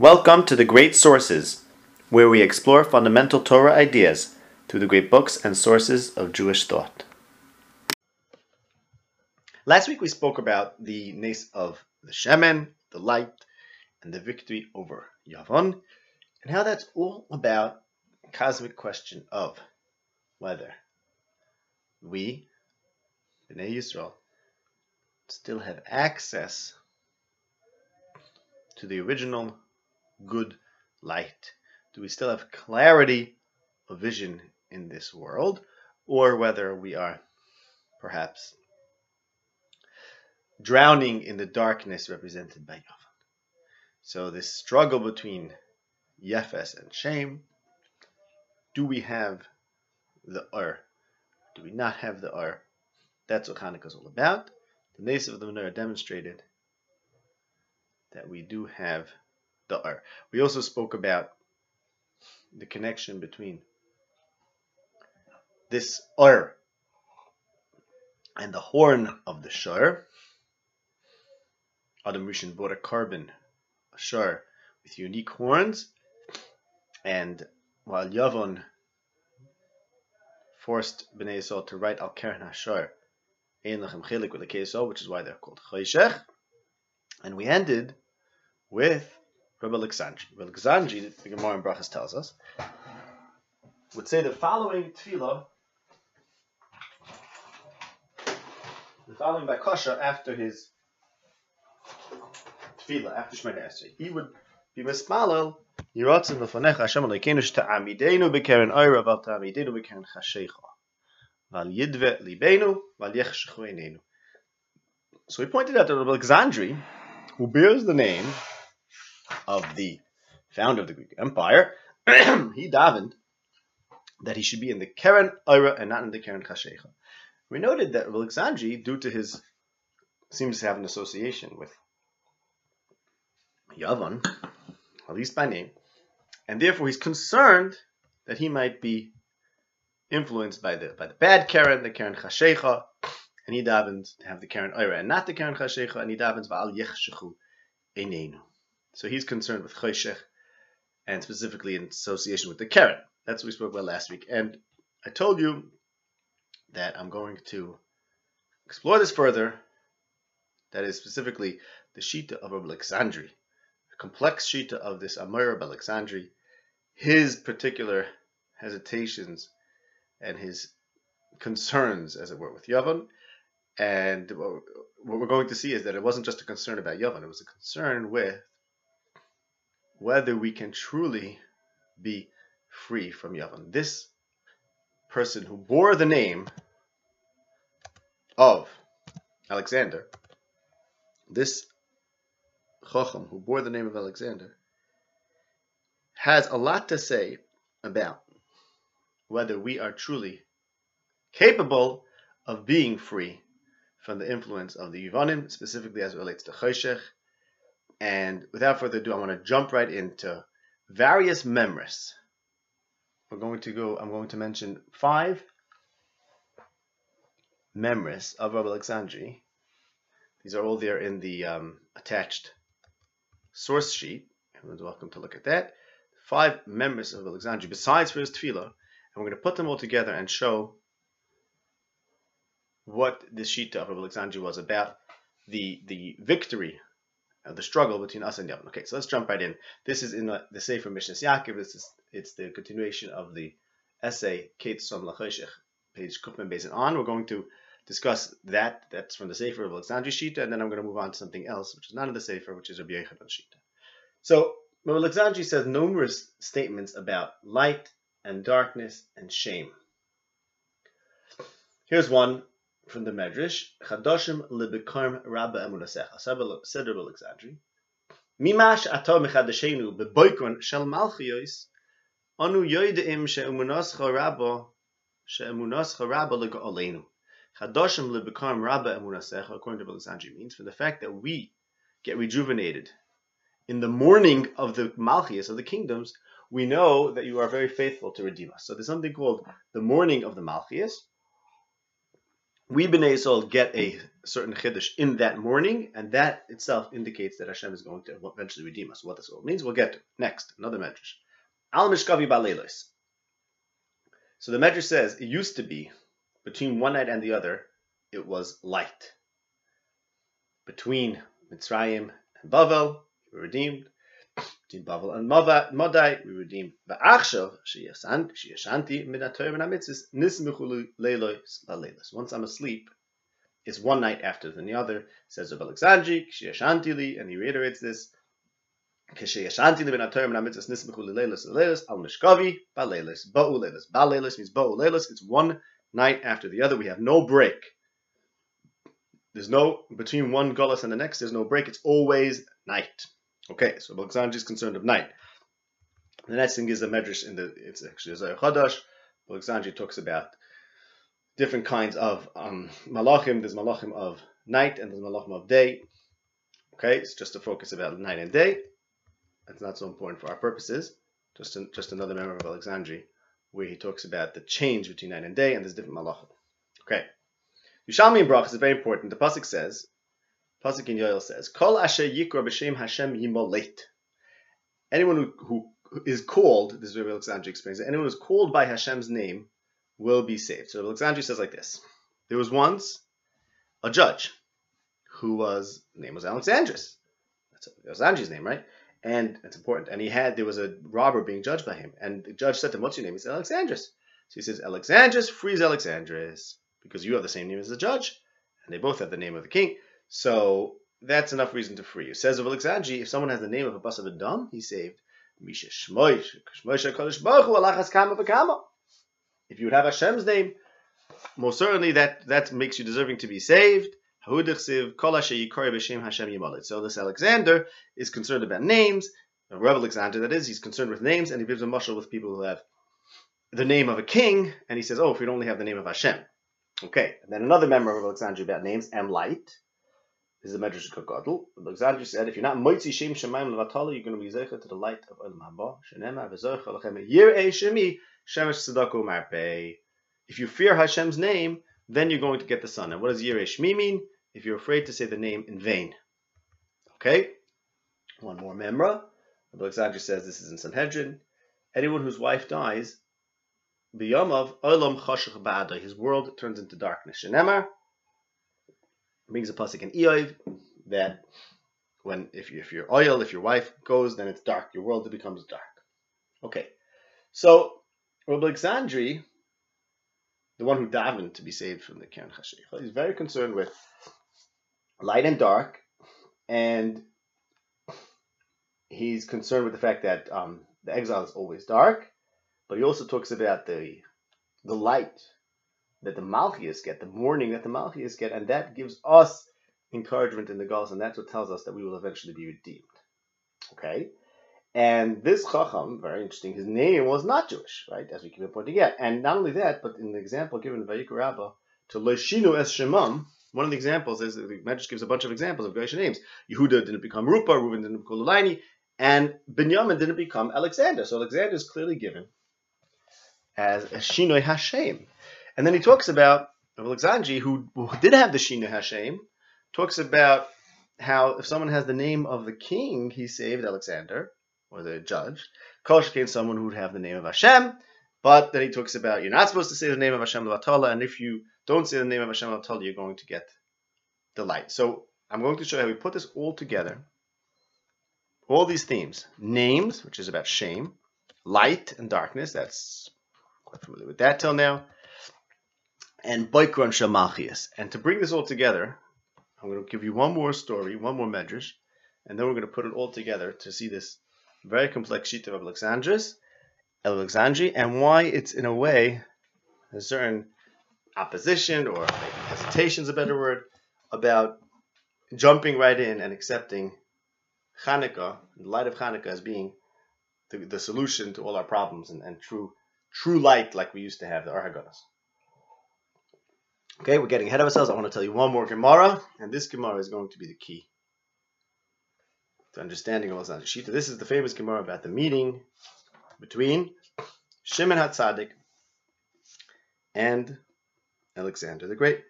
Welcome to the Great Sources, where we explore fundamental Torah ideas through the great books and sources of Jewish thought. Last week we spoke about the nace of the Shemen, the light, and the victory over Yavon, and how that's all about the cosmic question of whether we, Bnei Yisrael, still have access to the original good light? Do we still have clarity of vision in this world? Or whether we are perhaps drowning in the darkness represented by Yavan. So this struggle between Yefes and Shem, do we have the Ur? Do we not have the Ur? That's what Hanukkah is all about. The Nace of the Menorah demonstrated that we do have the Ur. We also spoke about the connection between this Ur and the horn of the Shur. Adam Rishon bought a korban, Shur, with unique horns, and while Yavon forced Bnei Yisrael to write Al Keren HaShur, Ein Lachem Chilik with a KSO, which is why they're called Choshech, and we ended with Rabbi Alexandri. Rabbi Alexandri, the Gemara in Brachas tells us, would say the following tefillah, the following by Kasha after his tefillah, after Shemini Esrei. He would be mismalel, Yiratzim lefanecha Hashem Elokeinu shta'amidenu b'keren oira val ta'amidenu b'keren chashecha. Val yidve libenu, val yechshechu. So he pointed out that Rabbi Alexandri, who bears the name of the founder of the Greek Empire, he davened that he should be in the Keren Ira and not in the Keren Chashecha. We noted that Alexandri, due to his, seems to have an association with Yavan, at least by name, and therefore he's concerned that he might be influenced by the by the bad Karen, the Karen Chashecha, and he davens to have the Karen Ira and not the Karen Chashecha, and he davens Va'al Yechshechu Einenu. So he's concerned with Choshech and specifically in association with the Keren. That's what we spoke about last week. And I told you that I'm going to explore this further. That is specifically the Shita of Alexandri, the complex Shita of this Amir of Alexandri, his particular hesitations and his concerns, as it were, with Yavan. And what we're going to see is that it wasn't just a concern about Yavan, it was a concern with whether we can truly be free from Yavan. This person who bore the name of Alexander, this Chacham who bore the name of Alexander, has a lot to say about whether we are truly capable of being free from the influence of the Yuvanim, specifically as it relates to Choshech, and without further ado, I want to jump right into various memories. We're going to go, I'm going to mention five memories of Rabbi Alexandri. These are all there in the um, attached source sheet. Everyone's welcome to look at that. Five memories of Alexandri, besides for his tefillah, and we're going to put them all together and show what this sheet of Rabbi Alexandri was about, the, the victory uh, the struggle between us and Yavan. Okay, so let's jump right in. This is in the, the Sefer Mishnah Yaakov. This is it's the continuation of the essay Kate Som Lachoshech, page Kufman Bezin on. We're going to discuss that. That's from the Sefer of Alexandria Shita, and then I'm going to move on to something else, which is not in the Sefer, which is Rabbi Yechanan Shita. So Alexandri says numerous statements about light and darkness and shame. Here's one from the Medrash, Chadoshim lebekarm rabba emunasecha. Said Rabbi Alexandri. Mimash ato mechadashenu beboikron shel malchiyos anu yoideim she'emunascha rabba she'emunascha rabba lego'aleinu. Chadoshim lebekarm rabba emunasecha, according to Rabbi means for the fact that we get rejuvenated in the morning of the malchias of the kingdoms, we know that you are very faithful to redeem us. So there's something called the morning of the malchias, we Bnei Yisrael get a certain chiddush in that morning, and that itself indicates that Hashem is going to eventually redeem us. What this all means, we'll get to. Next, another medrash. Al Mishkavi Balelos. So the medrash says it used to be between one night and the other, it was light. Between Mitzrayim and Bavel, were redeemed. Bavel and Madai, we redeemed. Va'achshav sheyashanti min ha'torah min ha'mitzvahs nismichu leilos laleilos. Once I'm asleep, it's one night after than the other. Says of Alexandri, li, and he reiterates this. Kishayashanti li min ha'torah min ha'mitzvahs nismichu leilos laleilos al mishkavi baleilos. Ba'u leilos. Baleilos means ba'u leilos. It's one night after the other. We have no break. There's no between one gullus and the next. There's no break. It's always night. Okay, so Alexandri is concerned of night. The next thing is the medrash in the it's actually a Chadash. Alexandri talks about different kinds of um, malachim. There's malachim of night and there's malachim of day. Okay, it's just a focus about night and day. That's not so important for our purposes. Just just another member of Alexandri where he talks about the change between night and day and there's different malachim. Okay. Yushalmi and Brach is very important. The pasuk says, pasuk in Yoel says, "Kol asher yikra b'shem Hashem yimolet." Anyone who, who is called, this is where Alexandri explains it. Anyone who is called by Hashem's name will be saved. So Alexandri says like this: There was once a judge who was name was Alexandrus. That's Alexandri's name, right? And it's important. And he had there was a robber being judged by him, and the judge said to him, "What's your name?" He said, "Alexandrus." So he says, "Alexandrus frees Alexandrus." because you have the same name as the judge, and they both have the name of the king. So that's enough reason to free you. Says of Alexandri, if someone has the name of a bus of a dumb, he's saved. If you would have Hashem's name, most certainly that, that makes you deserving to be saved. So this Alexander is concerned about names. Rev Alexander, that is, he's concerned with names, and he gives a mushal with people who have the name of a king, and he says, oh, if we'd only have the name of Hashem. Okay, and then another member of Alexandria about names, M. This is a Medrash HaGadol. Alexandria said, if you're not Moitzi Shem Shemaim Levatala, you're going to be Zeicha to the light of Olam Haba. Shenema V'Zoicha Lachem Yirei Shemi Shemesh Tzedako Marpei. If you fear Hashem's name, then you're going to get the sun. And what does Yirei Shemi mean? If you're afraid to say the name in vain. Okay, one more memra. Alexandria says this is in Sanhedrin. Anyone whose wife dies Biyamav olam chashach ba'ada. His world turns into darkness. Shenemar brings a pasuk in Eiv that when if you, if your oil, if your wife goes, then it's dark. Your world becomes dark. Okay, so Rabbi Alexandri, the one who davened to be saved from the Keren Chashicha, he's very concerned with light and dark, and he's concerned with the fact that um, the exile is always dark, but he also talks about the the light that the Malchias get, the morning that the Malchias get, and that gives us encouragement in the Gauls, and that's what tells us that we will eventually be redeemed. Okay? And this Chacham, very interesting, his name was not Jewish, right? As we keep pointing out. And not only that, but in the example given by Yikarabba, to Leshinu es Shemam, one of the examples is the Medrash gives a bunch of examples of Goyish names. Yehuda didn't become Rupa, Reuben didn't become Lulaini, and Binyamin didn't become Alexander. So Alexander is clearly given as a Shinoi Hashem. And then he talks about Alexandri, who, who did have the Shinoi Hashem, talks about how if someone has the name of the king, he saved Alexander, or the judge. Kosh came someone who would have the name of Hashem, but then he talks about you're not supposed to say the name of Hashem Latala, and if you don't say the name of Hashem Latala, you're going to get the light. So I'm going to show you how we put this all together. All these themes, names, which is about shame, light and darkness, that's quite familiar with that till now. And Boikron Shamachias. And to bring this all together, I'm going to give you one more story, one more medrash, and then we're going to put it all together to see this very complex sheet of Alexandris, Alexandri, and why it's in a way a certain opposition or hesitation is a better word about jumping right in and accepting Hanukkah, the light of Hanukkah, as being the, the solution to all our problems and, and true true light like we used to have the Arhaganas. Okay, we're getting ahead of ourselves. I want to tell you one more Gemara, and this Gemara is going to be the key to understanding all this Shita. This is the famous Gemara about the meeting between Shimon HaTzadik and Alexander the Great.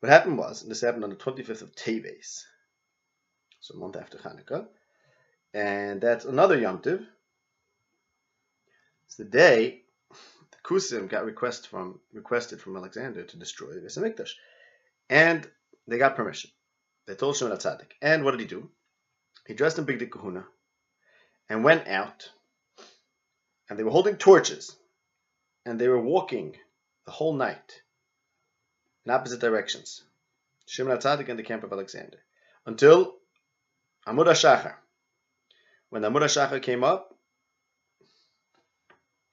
What happened was, and this happened on the 25th of Teves, so a month after Hanukkah, and that's another Yom Tiv. It's the day Kusim got request from, requested from Alexander to destroy the Beis Hamikdash, and they got permission. They told Shimon HaTzadik. And what did he do? He dressed in Bigdei Kahuna and went out, and they were holding torches, and they were walking the whole night in opposite directions. Shimon HaTzadik and the camp of Alexander. Until Amud HaShachar. When Amud HaShachar came up,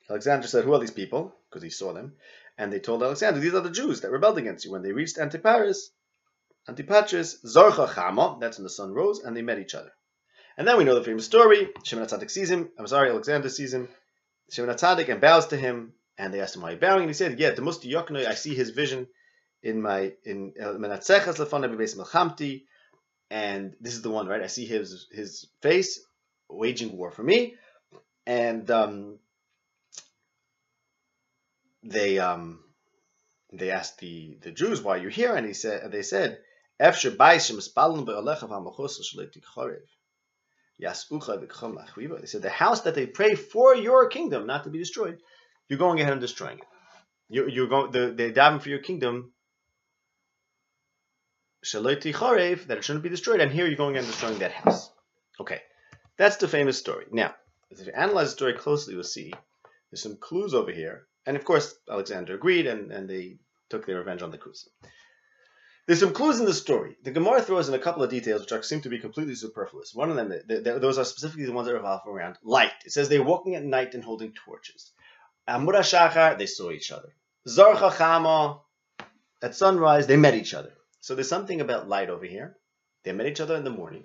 Alexander said, Who are these people? Because he saw them. And they told Alexander, These are the Jews that rebelled against you. When they reached Antipatris, Antipatris, Zorcha Chama, that's when the sun rose, and they met each other. And then we know the famous story. Shimon HaTzadik sees him. I'm sorry, Alexander sees him. Shimon HaTzadik and bows to him. And they asked him why bowing, and he said, "Yeah, the Musti Yoknoi, I see his vision in my in uh, Menatzeches Lefanav Beis Melchamti, and this is the one, right? I see his his face waging war for me, and um, they um, they asked the the Jews why you're here, and he said they said. They said the house that they pray for your kingdom not to be destroyed, you're going ahead and destroying it. You're, you're going the, they're diving for your kingdom that it shouldn't be destroyed, and here you're going and destroying that house. Okay, that's the famous story. Now, if you analyze the story closely, you'll see there's some clues over here. And of course, Alexander agreed, and, and they took their revenge on the Kusim. There's some clues in the story. The Gemara throws in a couple of details which seem to be completely superfluous. One of them, those are specifically the ones that revolve around light. It says they're walking at night and holding torches. Amud Shachar, they saw each other. Zarcha Chama, at sunrise, they met each other. So there's something about light over here. They met each other in the morning.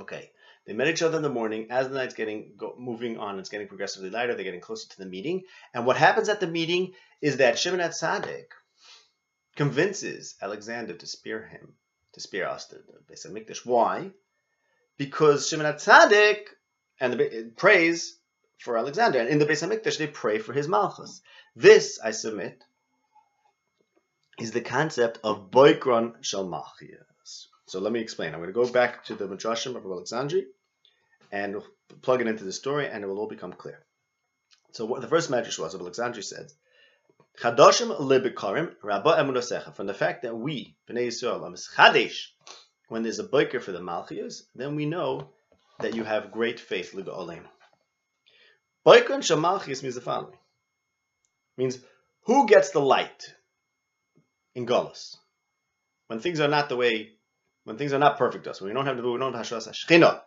Okay. They met each other in the morning. As the night's getting go, moving on, it's getting progressively lighter. They're getting closer to the meeting. And what happens at the meeting is that Shimon HaTzadik convinces Alexander to spear him, to spear us the, the Beis Hamikdash. Why? Because Shimon HaTzadik and the, uh, prays for Alexander, and in the Beis Hamikdash they pray for his malchus. This, I submit, is the concept of boikron shalmachias. So let me explain. I'm going to go back to the Midrashim of Alexandria and plug it into the story, and it will all become clear. So what the first Midrash was of Alexandria said, Chadoshim libikarim rabba emunasecha. From the fact that we, Bnei Yisrael, chadesh, when there's a boiker for the malchias, then we know that you have great faith ligaolim. Boikron shalmachias means the following. Means who gets the light? in Golas. When things are not the way, when things are not perfect us, when we don't have the we don't have Hashras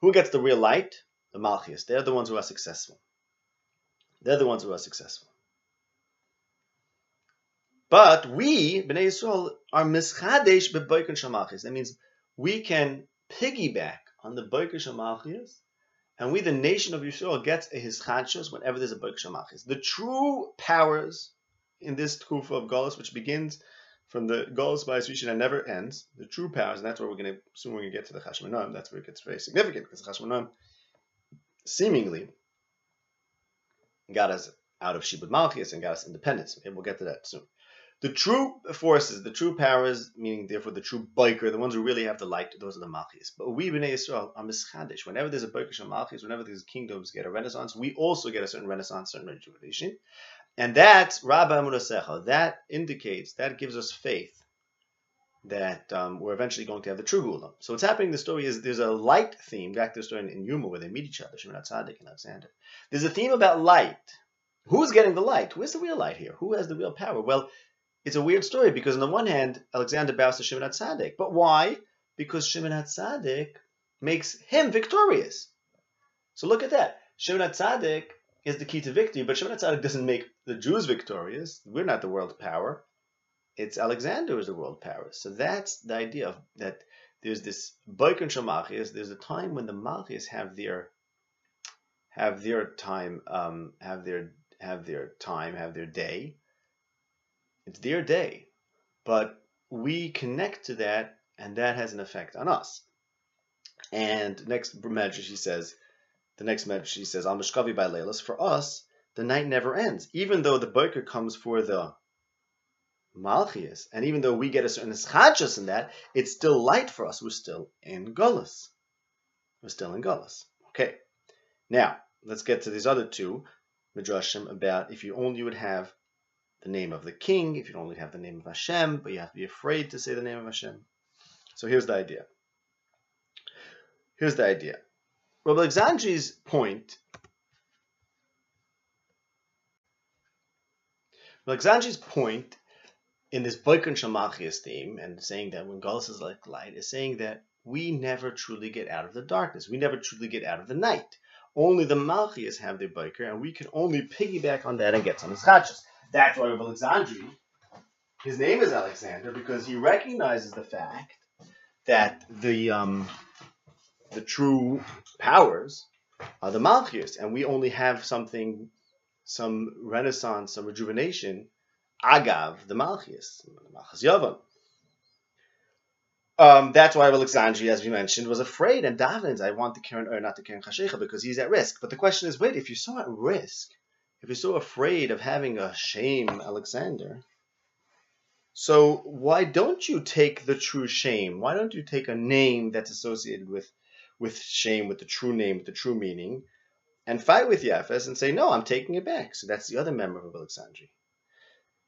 Who gets the real light? The Malchias. They're the ones who are successful. They're the ones who are successful. But we, Bnei Yisrael, are mischadesh beboikin shamachis. That means we can piggyback on the boikin shamachis, and we, the nation of Yisrael, gets a hischadshus whenever there's a boikin shamachis. The true powers in this Kufa of Golos, which begins from the Golos by Rishon and never ends, the true powers, and that's where we're going to, soon we're going to get to the Chashmonaim, that's where it gets very significant, because the Chashmonaim seemingly got us out of Shibud Malchus and got us independence. And we'll get to that soon. The true forces, the true powers, meaning therefore the true biker, the ones who really have the light, those are the Malchis. But we Bnei Yisrael are mischadish. Whenever there's a biker Malchis, whenever these kingdoms get a renaissance, we also get a certain renaissance, certain rejuvenation. And that's Rabba Amunasecha. That indicates, that gives us faith that um, we're eventually going to have the true Gula. So what's happening in the story is there's a light theme, back to the story in, in Yuma where they meet each other, Shimon Tzadik and Alexander. There's a theme about light. Who's getting the light? Where's the real light here? Who has the real power? Well, it's a weird story because on the one hand, Alexander bows to Shimon Tzadik. But why? Because Shimon Tzadik makes him victorious. So look at that. Shimon Tzadik is the key to victory, but Shimon Tzadik doesn't make the Jews victorious. We're not the world power. It's Alexander who's the world power. So that's the idea of that there's this Boikon Shamachis, there's a time when the Malchis have their have their time, um, have their have their time, have their day. It's their day. But we connect to that and that has an effect on us. And next Medrash he says, the next message he says, Al Mishkavi by Leilas, for us, the night never ends. Even though the boiker comes for the Malchias, and even though we get a certain schadjas in that, it's still light for us. We're still in Gullus. We're still in Gullus. Okay. Now, let's get to these other two midrashim about if you only would have the name of the king, if you only have the name of Hashem, but you have to be afraid to say the name of Hashem. So here's the idea. Here's the idea. Rabbi Alexandri's point Alexandri's point in this Boikon Shamachias theme and saying that when Galus is like light is saying that we never truly get out of the darkness. We never truly get out of the night. Only the Malchias have their biker, and we can only piggyback on that and get some Chachas. That's why Rabbi Alexandri, his name is Alexander, because he recognizes the fact that the um, the true powers are the Malchias, and we only have something some renaissance, some rejuvenation, agav, the Malchus, Malchus Yavan. Um, that's why Alexandria, as we mentioned, was afraid and davens, I want the Karen or not the Karen Chashecha because he's at risk. But the question is, wait, if you're so at risk, if you're so afraid of having a shame, Alexander, so why don't you take the true shame? Why don't you take a name that's associated with with shame, with the true name, with the true meaning, and fight with Yefes and say, no, I'm taking it back. So that's the other member of Alexandria.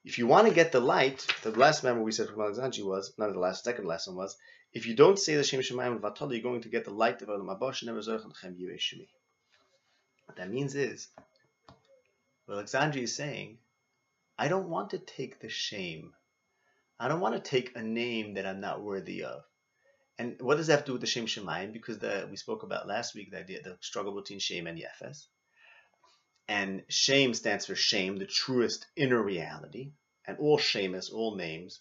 If you want to get the light, the last member we said from Alexandria was, not the last, second lesson was, if you don't say the Shem Shemayim and you're going to get the light of Olam Abosh, never Zorch and Kham Yueshumi. What that means is, what Alexandria is saying, I don't want to take the shame. I don't want to take a name that I'm not worthy of. And what does that have to do with the Shem Shemayim? Because the, we spoke about last week the idea, the struggle between Shem and Yefes. And shame stands for shame, the truest inner reality. And all shames, all names,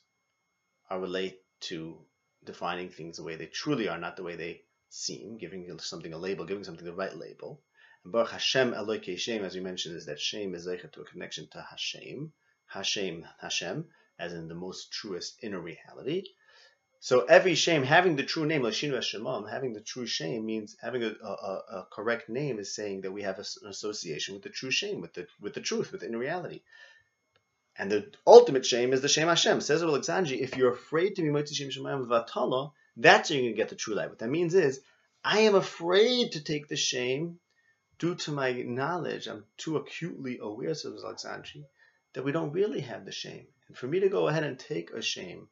are related to defining things the way they truly are, not the way they seem, giving something a label, giving something the right label. And Baruch Hashem Eloke Shem, as we mentioned, is that shame is like to a connection to Hashem, Hashem, Hashem, as in the most truest inner reality. So every shame, having the true name, Lashinu Hashemam, having the true shame means having a, a, a, correct name is saying that we have an association with the true shame, with the with the truth, with in reality. And the ultimate shame is the shame Hashem. Says Alexandri, if you're afraid to be Moitzi Shem Shemayim Vatala, that's when you're going to get the true light. What that means is, I am afraid to take the shame due to my knowledge. I'm too acutely aware, says Alexandri, that we don't really have the shame. And for me to go ahead and take a shame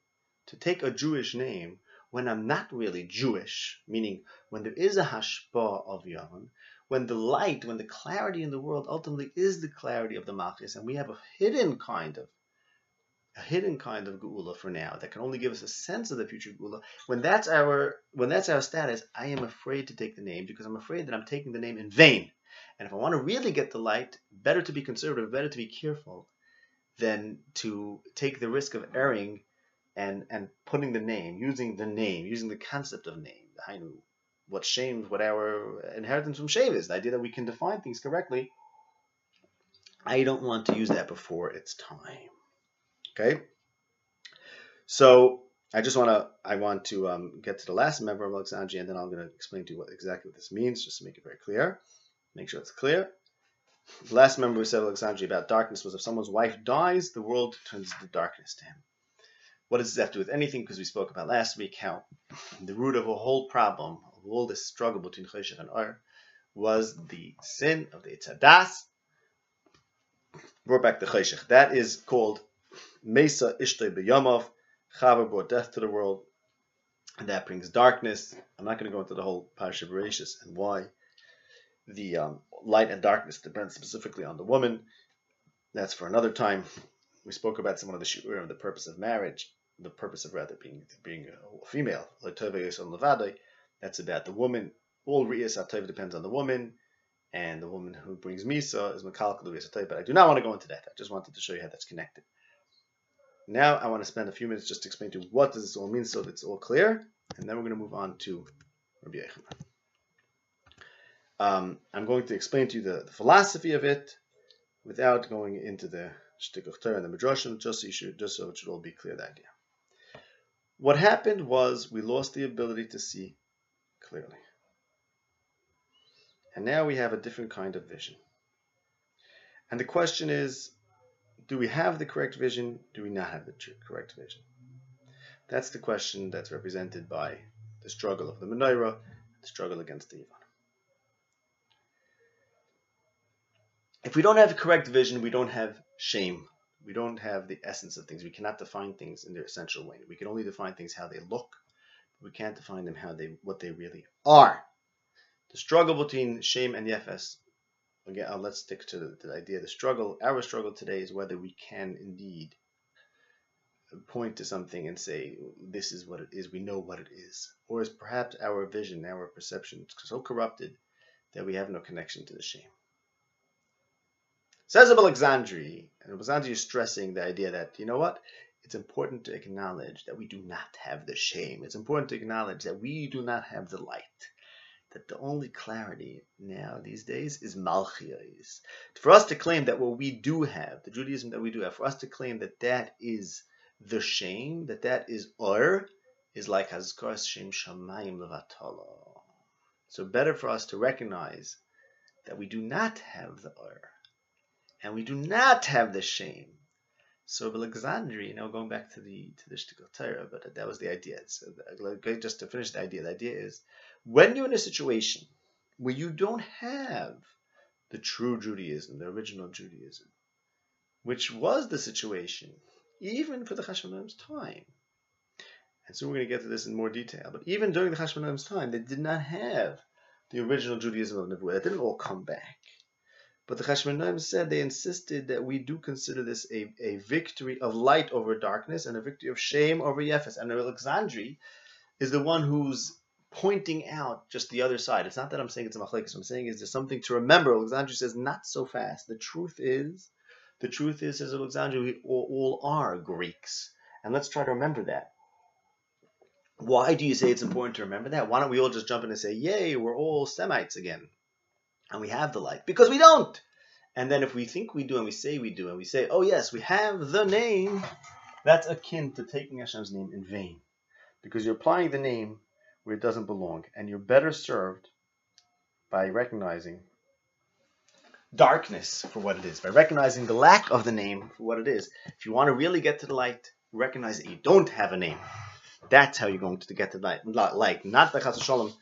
to take a Jewish name when I'm not really Jewish, meaning when there is a hashpa of Yavon, when the light, when the clarity in the world ultimately is the clarity of the Malchus, and we have a hidden kind of a hidden kind of geula for now that can only give us a sense of the future geula. When that's our when that's our status, I am afraid to take the name because I'm afraid that I'm taking the name in vain. And if I want to really get the light, better to be conservative, better to be careful than to take the risk of erring and and putting the name, using the name, using the concept of name, the Hainu, what shame, what our inheritance from shame is, the idea that we can define things correctly. I don't want to use that before it's time. Okay. So I just want to I want to um, get to the last member of Alexandria, and then I'm going to explain to you what exactly what this means, just to make it very clear. Make sure it's clear. The last member we said Alexandria about darkness was if someone's wife dies, the world turns into darkness to him. What does this have to do with anything? Because we spoke about last week how the root of a whole problem, of all this struggle between Cheshach and Or, was the sin of the Eitz Hadaas. Brought back the Cheshach. That is called Mesa Ishtay B'Yamav. Chava brought death to the world, and that brings darkness. I'm not going to go into the whole Parsha Bereshis and why the um, light and darkness depend specifically on the woman. That's for another time. We spoke about some of the shiurim, the purpose of marriage the purpose of rather being being a female. That's about the woman. All riyas atayv depends on the woman, and the woman who brings misa is makalkal riyas atayv. But I do not want to go into that. I just wanted to show you how that's connected. Now I want to spend a few minutes just to explain to you what does this all mean, so that it's all clear, and then we're going to move on to Rabbi Yechanan. Um, I'm going to explain to you the, the philosophy of it without going into the shtick of and the midrashim, just so, should, just so it should all be clear the idea. What happened was we lost the ability to see clearly. And now we have a different kind of vision. And the question is, do we have the correct vision? Do we not have the correct vision? That's the question that's represented by the struggle of the menorah, the struggle against the Ivan. If we don't have the correct vision, we don't have shame. We don't have the essence of things. We cannot define things in their essential way. We can only define things how they look. We can't define them how they what they really are. The struggle between Shem and yefes. Again, uh, let's stick to the, the idea. The struggle, our struggle today, is whether we can indeed point to something and say this is what it is. We know what it is, or is perhaps our vision, our perception so corrupted that we have no connection to the shame. Says of Alexandri, and Alexandri is stressing the idea that, you know what? It's important to acknowledge that we do not have the shame. It's important to acknowledge that we do not have the light. That the only clarity now these days is Malchios. For us to claim that what we do have, the Judaism that we do have, for us to claim that that is the shame, that that is Ur, is like Hazkar Shem Shamayim Levatala. So better for us to recognize that we do not have the Ur and we do not have the shame. So Alexandria, you know, going back to the to the Shtickle Torah, but that was the idea. So just to finish the idea, the idea is when you're in a situation where you don't have the true Judaism, the original Judaism, which was the situation even for the Hashmonaim's time. And so we're going to get to this in more detail. But even during the Hashmonaim's time, they did not have the original Judaism of Nebuah. It didn't all come back. But the Chashmonaim said they insisted that we do consider this a, a victory of light over darkness and a victory of Shem over Yefes. And Alexandri is the one who's pointing out just the other side. It's not that I'm saying it's a machlekes. I'm saying is there's something to remember. Alexandri says not so fast. The truth is, the truth is, says Alexandri, we all, all are Greeks. And let's try to remember that. Why do you say it's important to remember that? Why don't we all just jump in and say, yay, we're all Semites again? And we have the light because we don't. And then if we think we do and we say we do and we say, oh yes, we have the name, that's akin to taking Hashem's name in vain. Because you're applying the name where it doesn't belong. And you're better served by recognizing darkness for what it is, by recognizing the lack of the name for what it is. If you want to really get to the light, recognize that you don't have a name. That's how you're going to get to the light. not, Like, not the Chas Shalom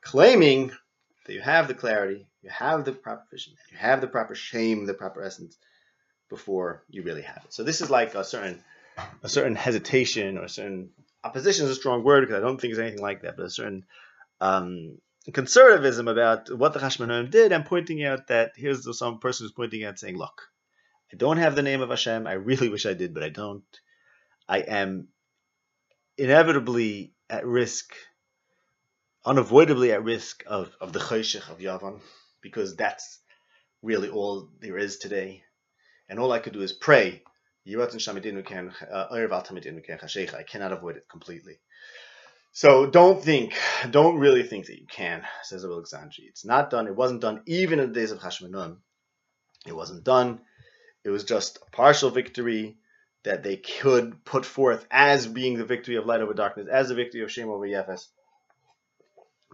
claiming that you have the clarity, you have the proper vision, you have the proper shame, the proper essence before you really have it. So this is like a certain a certain hesitation or a certain opposition is a strong word because I don't think it's anything like that, but a certain um, conservatism about what the Hashmonaim did and pointing out that here's some person who's pointing out saying, look, I don't have the name of Hashem. I really wish I did, but I don't. I am inevitably at risk unavoidably at risk of, of the Choshech of Yavan, because that's really all there is today. And all I could do is pray. Uh, I cannot avoid it completely. So don't think, don't really think that you can, says Alexandri. It's not done. It wasn't done even in the days of Hashmonun. It wasn't done. It was just a partial victory that they could put forth as being the victory of light over darkness, as the victory of Shem over Yefes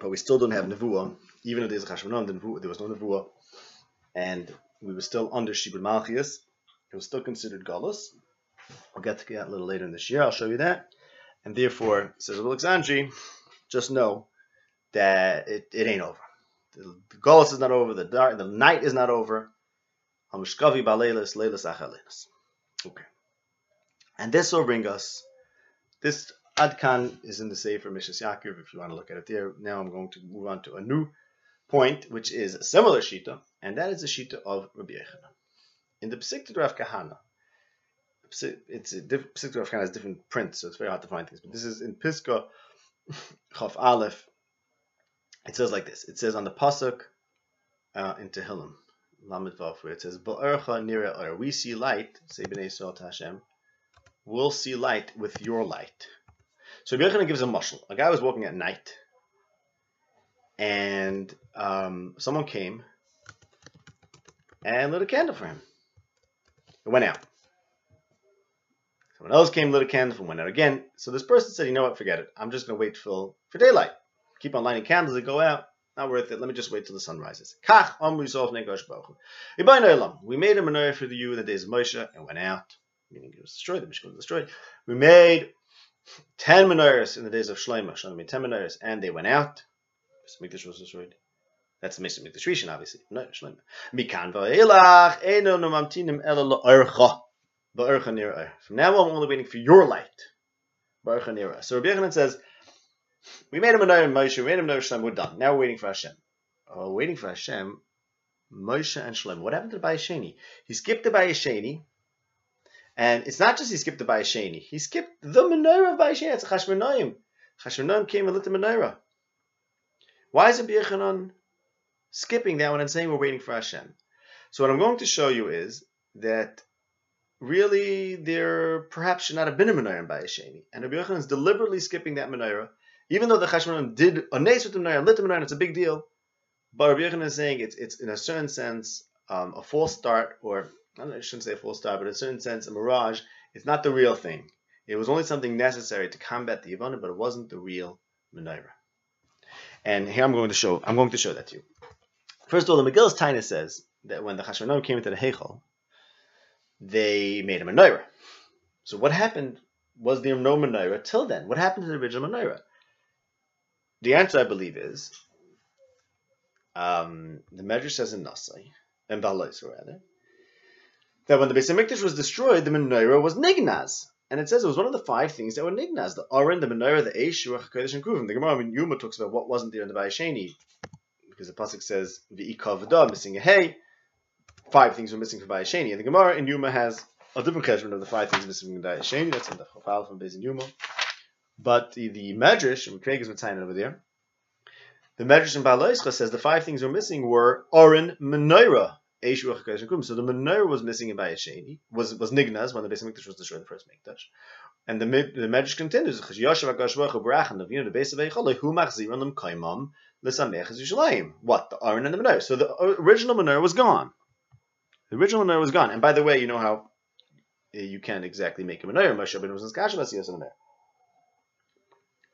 but we still don't have Nevuah. Even if there's Chashmonon, the there was no Nevuah. And we were still under Shibud Malchias. It was still considered Galus. I'll get to that a little later in this year. I'll show you that. And therefore, says Alexandri, just know that it, it ain't over. The, the is not over. The dark, the night is not over. Okay. And this will bring us, this Adkan is in the Sefer Mishas Yaakov, if you want to look at it there. Now I'm going to move on to a new point, which is a similar Shita, and that is the Shita of Rabbi Yechanan. In the Psikta Rav Kahana, it's a diff, Psikta Rav Kahana has different prints, so it's very hard to find things. But this is in Piska Chaf Aleph. It says like this. It says on the pasuk uh, in Tehillim, Lamed Vav, where it says Ba'ercha nira or we see light, say Yisrael Hashem, we'll see light with your light. So Rabbi gives a mushal. A guy was walking at night, and um, someone came and lit a candle for him. It went out. Someone else came, lit a candle, and went out again. So this person said, "You know what? Forget it. I'm just going to wait till for daylight. Keep on lighting candles. They go out. not worth it. Let me just wait till the sun rises. Kach negosh. We made a menorah for the you in the days of Moshe and went out, meaning it was destroyed. The Mishkan was destroyed. We made ten menorahs in the days of Shlomo. Shlomo made ten menorahs and they went out. Mikdash was destroyed. That's the Mishkan Mikdash Rishon, obviously. No, Shlomo. Mikan va'elach eno no ela la'orcha. From now on, we're only waiting for your light. So Rabbi Yochanan says, we made a and Moshe, we made him know Shlem, we're done. Now we're waiting for Hashem. Oh, waiting for Hashem, Moshe and Shlem. What happened to the Bayesheni? He skipped the Bayesheni, and it's not just he skipped the Bayesheni, he skipped the menorah of Bayesheni. It's a Chashmonaim. Chashmonaim came and lit the menorah. Why is Rabbi Yochanan skipping that one and saying we're waiting for Hashem? So what I'm going to show you is that really there perhaps should not have been a menorah in. And Rabbi Yochanan is deliberately skipping that menorah even though the Chashmonaim did a nes with the menorah, lit the menorah, it's a big deal. But Rabbi Yochanan is saying it's, it's in a certain sense um, a false start, or I shouldn't say full start, but in a certain sense a mirage. It's not the real thing. It was only something necessary to combat the Yavana, but it wasn't the real menorah. And here I'm going to show I'm going to show that to you. First of all, the Megillus Taina says that when the Chashmonaim came into the Heichal, they made a menorah. So what happened was there no menorah till then? What happened to the original menorah? The answer, I believe, is um, the Medrash says in Nasai, and Balais rather, that when the Beis Hamikdash was destroyed, the menorah was nignaz, and it says it was one of the five things that were nignaz: the Aron, the menorah, the Eish, Ruach Kodesh, and Kruvim. The Gemara in Yuma talks about what wasn't there in the Bayesheni, because the pasuk says v'ikav v'dah, missing a hay. Five things were missing from Bayesheni, and the Gemara in Yuma has a different cheshbon of the five things missing from Bayesheni. That's in the Chafal from Beis Yuma. But the, the Medrash, and Craig is Matzayin over there, the Medrash in Baloischa says the five things were missing were Oren Menorah. So the menorah was missing in Bayesheni, was was Nignaz when the Beis Hamikdash was destroyed, the first Mikdash. And the the Medrash continues, Yoshev HaKadosh Baruch Hu Barachan of you the base of Eichol Hu Machzir Lam Kaimam L'Samech Yushalayim. What the Aaron and the menorah? So the original menorah was gone. The original menorah was gone. And by the way, you know how eh, you can't exactly make a menorah. Moshe Rabbeinu was in Skashav Asiyas menorah.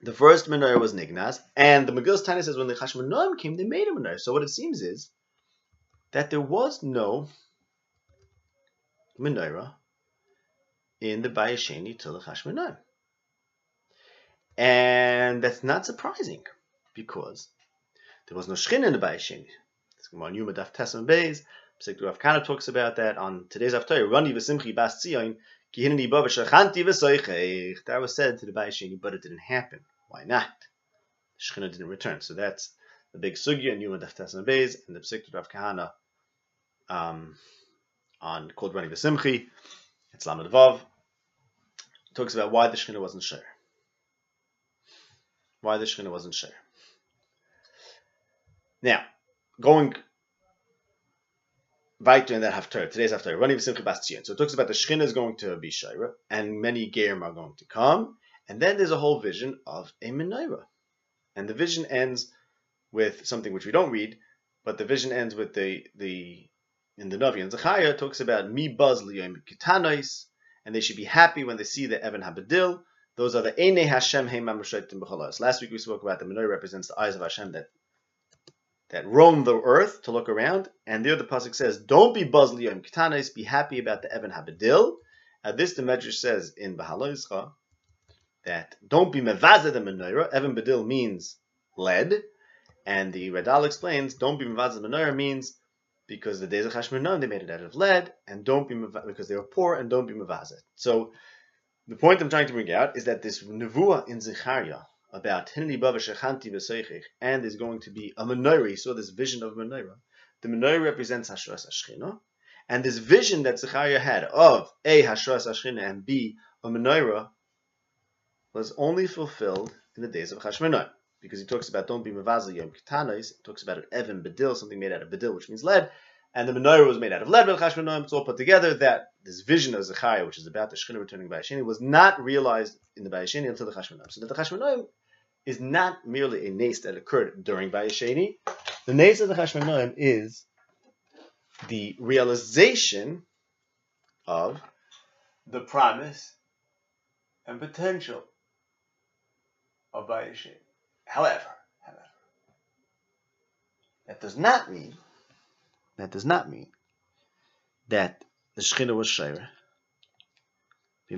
The first menorah was Nignas, and the Megillus Tanya says when the Chashmonaim came, they made a menorah. So what it seems is that there was no menorah in the Bayesheni till the Chashmonaim. And that's not surprising because there was no Shchin in the Bayesheni. On Yuma Daf Tesam Beis, Pesach Rav Kana talks about that on today's Haftarah. Rani v'simchi bas tzion that was said to the Bayesheni, but it didn't happen. Why not? The didn't return. So that's the big sugya in Yuma Daftas and Beis and the Psikut Rav Kahana um, on called Rani V'Simchi. It's Lamed Vav. Talks about why the Shekhinah wasn't sure. Why the Shekhinah wasn't sure. Now, going weiter in that haftar. Today's haftar. Running Simcha Bas Tzion. So it talks about the Shechina is going to be Shaira, and many Gerim are going to come. And then there's a whole vision of a menorah. And the vision ends with something which we don't read, but the vision ends with the the in the Navi and Zechariah talks about mi buzz liyom kitanois, and they should be happy when they see the Evan Habadil. Those are the Ene Hashem Heimam Last week we spoke about the menorah represents the eyes of Hashem that that roam the earth to look around. And there the pasuk says, "Don't be buzz buzzliyim ketanis, be happy about the Evan Habadil." Now this the Medrash says in Bahaloischa that don't be mevazah the menorah. Evan Badil means lead, and the Radal explains don't be mevazah menorah means because the days of Hashmonaim they made it out of lead, and don't be because they were poor, and don't be mevazah. So the point I'm trying to bring out is that this nevuah in Zechariah about Hinni Bava Shechanti V'Seichich, and there's going to be a menorah. He saw this vision of menorah. The menorah represents Hashras Ashchina, and this vision that Zechariah had of A, Hashras Ashchina, and B, a menorah, was only fulfilled in the days of Chashmonai. Because he talks about don't be mavazal yom ketanos, he talks about an evan bedil, something made out of bedil, which means lead, and the menorah was made out of lead, it's all put together that this vision of Zechariah, which is about the Shekhinah returning by Bayashini, was not realized in the Bayashini until the Chashmonaim. So that the Chashmonaim is not merely a nace that occurred during Bayesheni. The nace of the Chashmonaim is the realization of the promise and potential of Bayesheni. However, however, That does not mean, that does not mean that the Shechina was Shire. The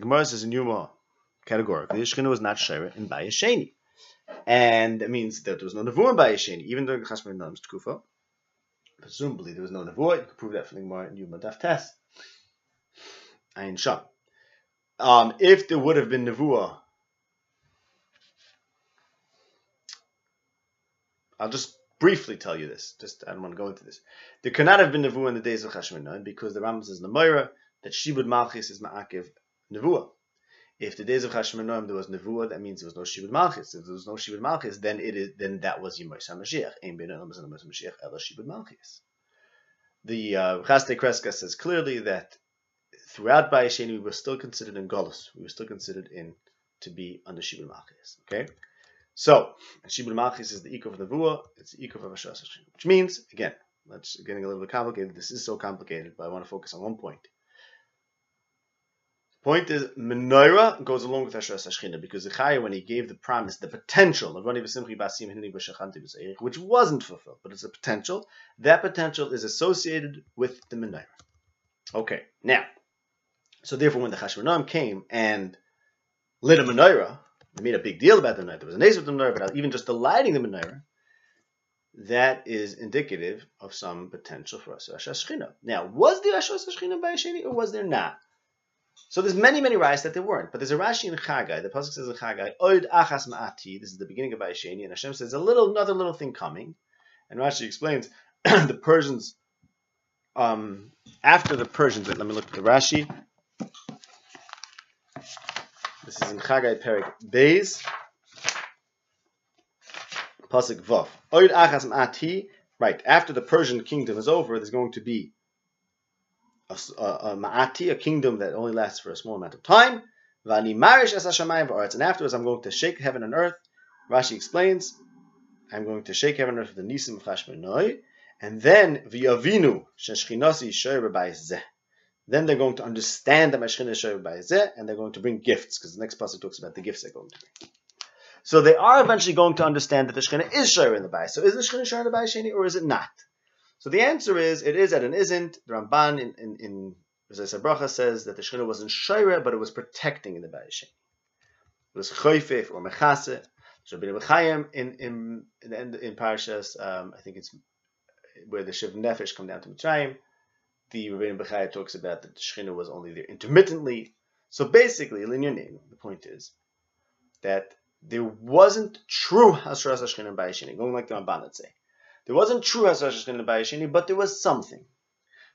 Gemara says in Yuma, categorically, the Shechina was not Shire in Bayasheni. And that means that there was no Nevuah in Bayasheni, even during Noam's Tkufa. Presumably there was no Nevuah. You could prove that from the Gemara in Yuma Daf. Ayin Sham. Um, if there would have been Nevuah, I'll just briefly tell you this. Just I don't want to go into this. There could not have been Nevuah in the days of Chashmer because the Rambam says in the Moira that Shibud Malchis is Ma'akiv Nevuah. If the days of Chashmer there was Nevuah, that means there was no Shibud Malchis. If there was no Shibud Malchis, then it is then that was Yimai Mashiach. Ein Ben Elam Mashiach Ela Shibud Malchis. The uh, Kreska says clearly that throughout Bayesheni we were still considered in Golos. We were still considered in to be under Shibud Malchis. Okay. So, Shibud Malchis is the Ikov of Nevuah, it's the Ikov of Ashras which means, again, that's getting a little bit complicated. This is so complicated, but I want to focus on one point. The point is, menorah goes along with Ashras Hashchina because the Chaya, when he gave the promise, the potential of which wasn't fulfilled, but it's a potential, that potential is associated with the menorah. Okay, now, so therefore when the Chashmonaim came and lit a menorah, they made a big deal about the menorah, there was a nace with the menorah, but even just the lighting the menorah, that is indicative of some potential for Hashchina. Now, was there Ashras Hashchina by Sheni or was there not? So there's many, many rights that there weren't. But there's a Rashi in Chagai. The pasuk says in Chagai, Oid achas ma'ati. This is the beginning of Bayesheni, and Hashem says a little, another little thing coming. And Rashi explains the Persians. Um, after the Persians, let me look at the Rashi. This is in Chagai Perik Beis. Pasuk Vav. Achas ma'ati. Right after the Persian kingdom is over, there's going to be a, a, ma'ati, a kingdom that only lasts for a small amount of time. Vani marish es v'aretz. And afterwards, I'm going to shake heaven and earth. Rashi explains, I'm going to shake heaven and earth with the nisim chashmenoi. And then v'yavinu sheshchinasi zeh. Then they're going to understand that Mashchin is zeh, and they're going to bring gifts, because the next passage talks about the gifts they're going to bring. So they are eventually going to understand that the Shekhinah is Shayr in the Bayis. So is the Shekhinah Shayr in the Bayis or is it not? So the answer is it is and it isn't. The Ramban in in, Bracha says that the Shekhinah wasn't Shaira, but it was protecting in the Bayeshin. It was Choyfef or Mechase. Rabbeinu Bechayim in in in, in Parshas, um, I think it's where the Shiv Nefesh come down to Mitzrayim. The Rabbeinu Bechayim talks about that the Shekhinah was only there intermittently. So basically, in your name, the point is that there wasn't true Hasras Hashchinah Bayeshin, going like the Ramban say. There wasn't true Hasrash in the Bayashini, but there was something.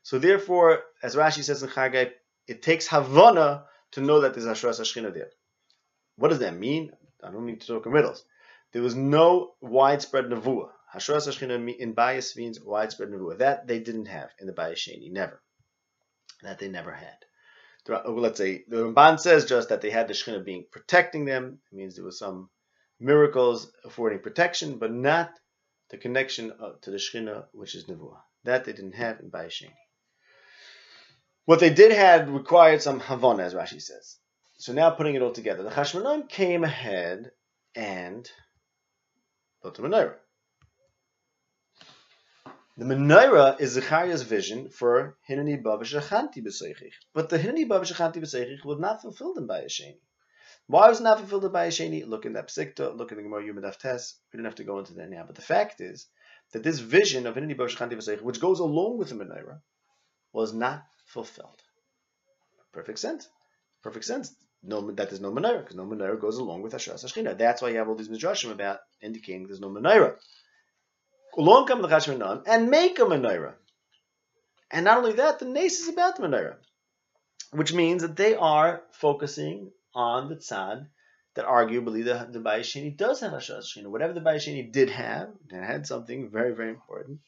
So therefore, as Rashi says in Chagai, it takes Havana to know that there's Hashras Hashchina there. What does that mean? I don't need to talk in riddles. There was no widespread Nevuah. Hashras Hashchina in Bayas means widespread Nevuah. That they didn't have in the Bayashini, never. That they never had. Let's say the Ramban says just that they had the Shechina being protecting them. It means there was some miracles affording protection, but not the connection to the Shekhinah, which is Nevuah. That they didn't have in Bayesheni. What they did have required some Havana, as Rashi says. So now putting it all together, the Chashmonaim came ahead and built a menorah. The menorah is Zechariah's vision for Hinani Bavashachanti B'Seichich. But the Hinani Bavashachanti B'Seichich was not fulfilled in Bayesheni. Why was it not fulfilled by Sheni? Look in that psikta, look in the Gemara Yumadav. We don't have to go into that now. But the fact is that this vision of Hinni Bosh which goes along with the Menorah, was not fulfilled. Perfect sense. Perfect sense. No, that there's no menorah because no menorah goes along with Hashem Hashchina. That's why you have all these midrashim about indicating there's no menorah. Along come the Chashmonaim and make a menorah, and not only that, the nace is about the menorah, which means that they are focusing on the tzad that arguably the, the Bayesheni does have Hashras Shechina. Whatever the Bayesheni did have, it had something very, very important.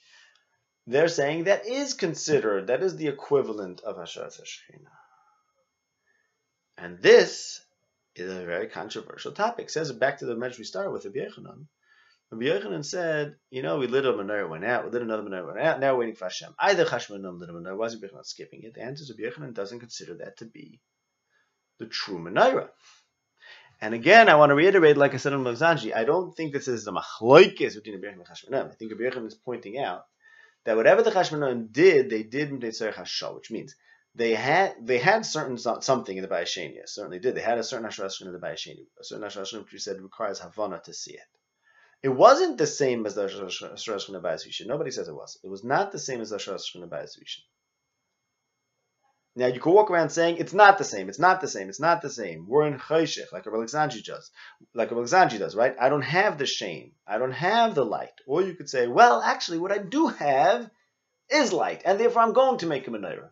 They're saying that is considered, that is the equivalent of Hashras Shechina. And this is a very controversial topic. It says back to the message we started with, the Yochanan. Rabbi Yochanan said, you know, we lit a menorah, went out, we lit another menorah, went out, now we're waiting for Hashem. Either Chashmonaim lit a menorah, Rabbi Yochanan skipping it? The answer is Rabbi Yochanan doesn't consider that to be the true menorah. And again, I want to reiterate, like I said on Magzanji, I don't think this is a machloikis between Rabbi Yochanan and Chashmonaim. I think Rabbi Yochanan is pointing out that whatever the Chashmonaim did, they did Mdetzar Hashal, which means they had they had certain something in the Bayashenia, certainly did. They had a certain Ashrash in the Bayashenia, a certain Ashrash which we said requires Havana to see it. It wasn't the same as the Ashrash in the Bayashenia. Nobody says it was. It was not the same as the Ashrash in the Bayashenia. Now you could walk around saying it's not the same, it's not the same, it's not the same. We're in Chayshech, like a Alexandri does, like a Alexandri does, right? I don't have the shame, I don't have the light. Or you could say, well, actually, what I do have is light, and therefore I'm going to make a menorah.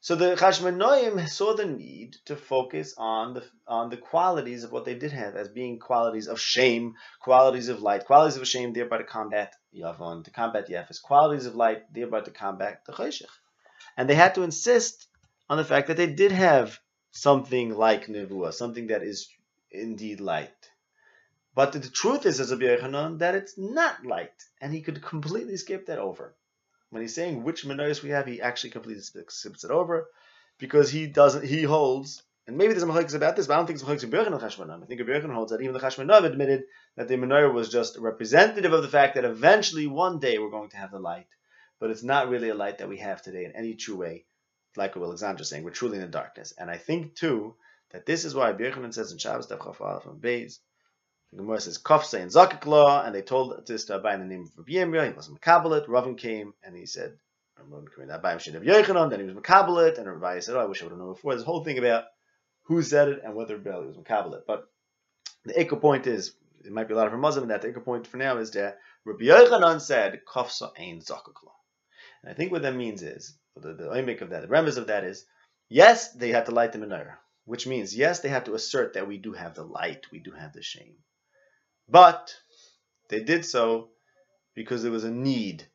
So the Chashmonaim saw the need to focus on the on the qualities of what they did have as being qualities of shame, qualities of light, qualities of shame, thereby to combat Yavon, to combat Yefes, qualities of light, thereby to combat the Chayshech. And they had to insist on the fact that they did have something like Nevuah, something that is indeed light. But the truth is, as a Yochanan, that it's not light, and he could completely skip that over. When he's saying which menorahs we have, he actually completely skips it over because he doesn't. He holds, and maybe there's a machlekes about this, but I don't think it's machlekes Birchen Chashmonaim. I think Birchen holds that even the Chashmonaim admitted that the menorah was just representative of the fact that eventually one day we're going to have the light, but it's not really a light that we have today in any true way. Like Alexander saying, we're truly in the darkness, and I think too that this is why Birchen says in Shabbos Daf Chafal from Beis the Gemara says Kofse and Zakik law, and they told this to Abai in the name of Rabbi Yemria. He wasn't Makabalit. Ravin came and he said, Abai should have Yochanan. Then he was Makabalit, and Rabbi said, "Oh, I wish I would have known before." This whole thing about who said it and whether Rabbi was Makabalit. But the echo point is, it might be a lot of a Muslim that. The echo point for now is that Rabbi Yochanan said Kofsa ain Zakik law, and I think what that means is the the oimik of that, the premise of that is, yes, they had to light the menorah, which means yes, they had to assert that we do have the light, we do have the shame. But they did so because there was a need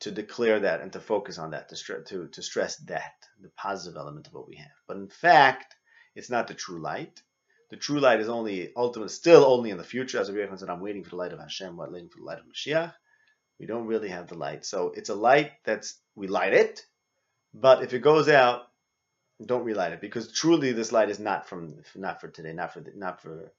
to declare that and to focus on that, to, to, to stress that, the positive element of what we have. But in fact, it's not the true light. The true light is only ultimate, still only in the future. As Rabbi said, I'm waiting for the light of Hashem, what waiting for the light of Mashiach. We don't really have the light. So it's a light that's, we light it, but if it goes out, don't relight it because truly this light is not from, not for today, not for, not for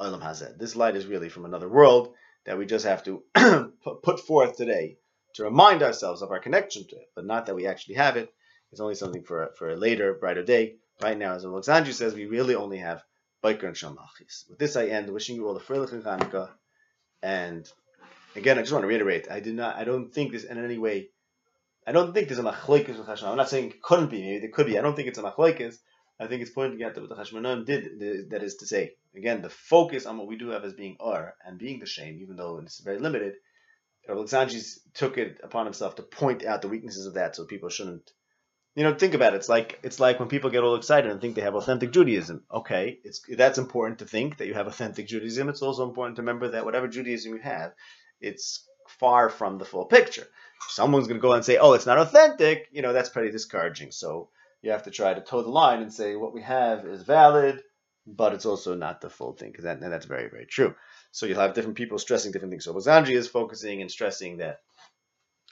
Olam. This light is really from another world that we just have to put forth today to remind ourselves of our connection to it, but not that we actually have it. It's only something for, for a later, brighter day. Right now, as Alexandri says, we really only have Biker and Shamachis. With this, I end wishing you all a Freilich and Chanukah. And again, I just want to reiterate, I did not, I don't think this in any way, I don't think there's a machlekes with Hashem. I'm not saying it couldn't be, maybe there could be. I don't think it's a machlekes. I think it's pointing out that what the Chashmonaim did, that is to say, again, the focus on what we do have as being Ur and being the shame, even though it's very limited, Alexandris took it upon himself to point out the weaknesses of that so people shouldn't you know, think about it. It's like it's like when people get all excited and think they have authentic Judaism. Okay, it's that's important to think that you have authentic Judaism. It's also important to remember that whatever Judaism you have, it's far from the full picture. Someone's going to go and say, "Oh, it's not authentic," you know, that's pretty discouraging. So you have to try to toe the line and say what we have is valid, but it's also not the full thing, because that, that's very, very true. So you'll have different people stressing different things. So Bazanji is focusing and stressing that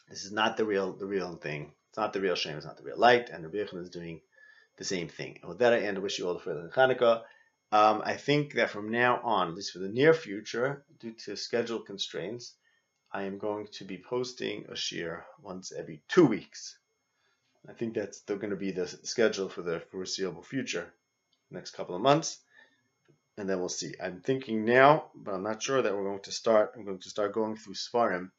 this is not the real the real thing. It's not the real shame, it's not the real light, and Rabbi Yechon is doing the same thing. And with that, I end. I wish you all the further Hanukkah. Um, I think that from now on, at least for the near future, due to schedule constraints, I am going to be posting a shiur once every two weeks. I think that's going to be the schedule for the foreseeable future, next couple of months, and then we'll see. I'm thinking now, but I'm not sure that we're going to start. I'm going to start going through Sfarim,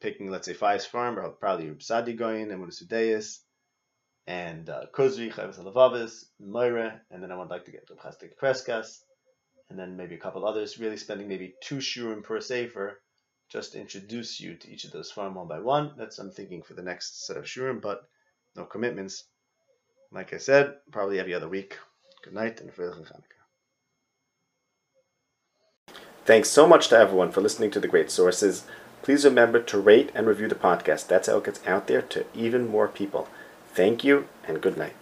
picking let's say five Sfarim, probably Sadi going and Musudeus, and uh, Kuzari, Chavis Alavavis, Moira, and then I would like to get to Chastik Kreskas, and then maybe a couple others. Really spending maybe two shiurim per sefer just to introduce you to each of those farm one by one. That's I'm thinking for the next set of shiurim, but no commitments. Like I said, probably every other week. Good night and Freilich Hanukkah. Thanks so much to everyone for listening to the great sources. Please remember to rate and review the podcast. That's how it gets out there to even more people. Thank you and good night.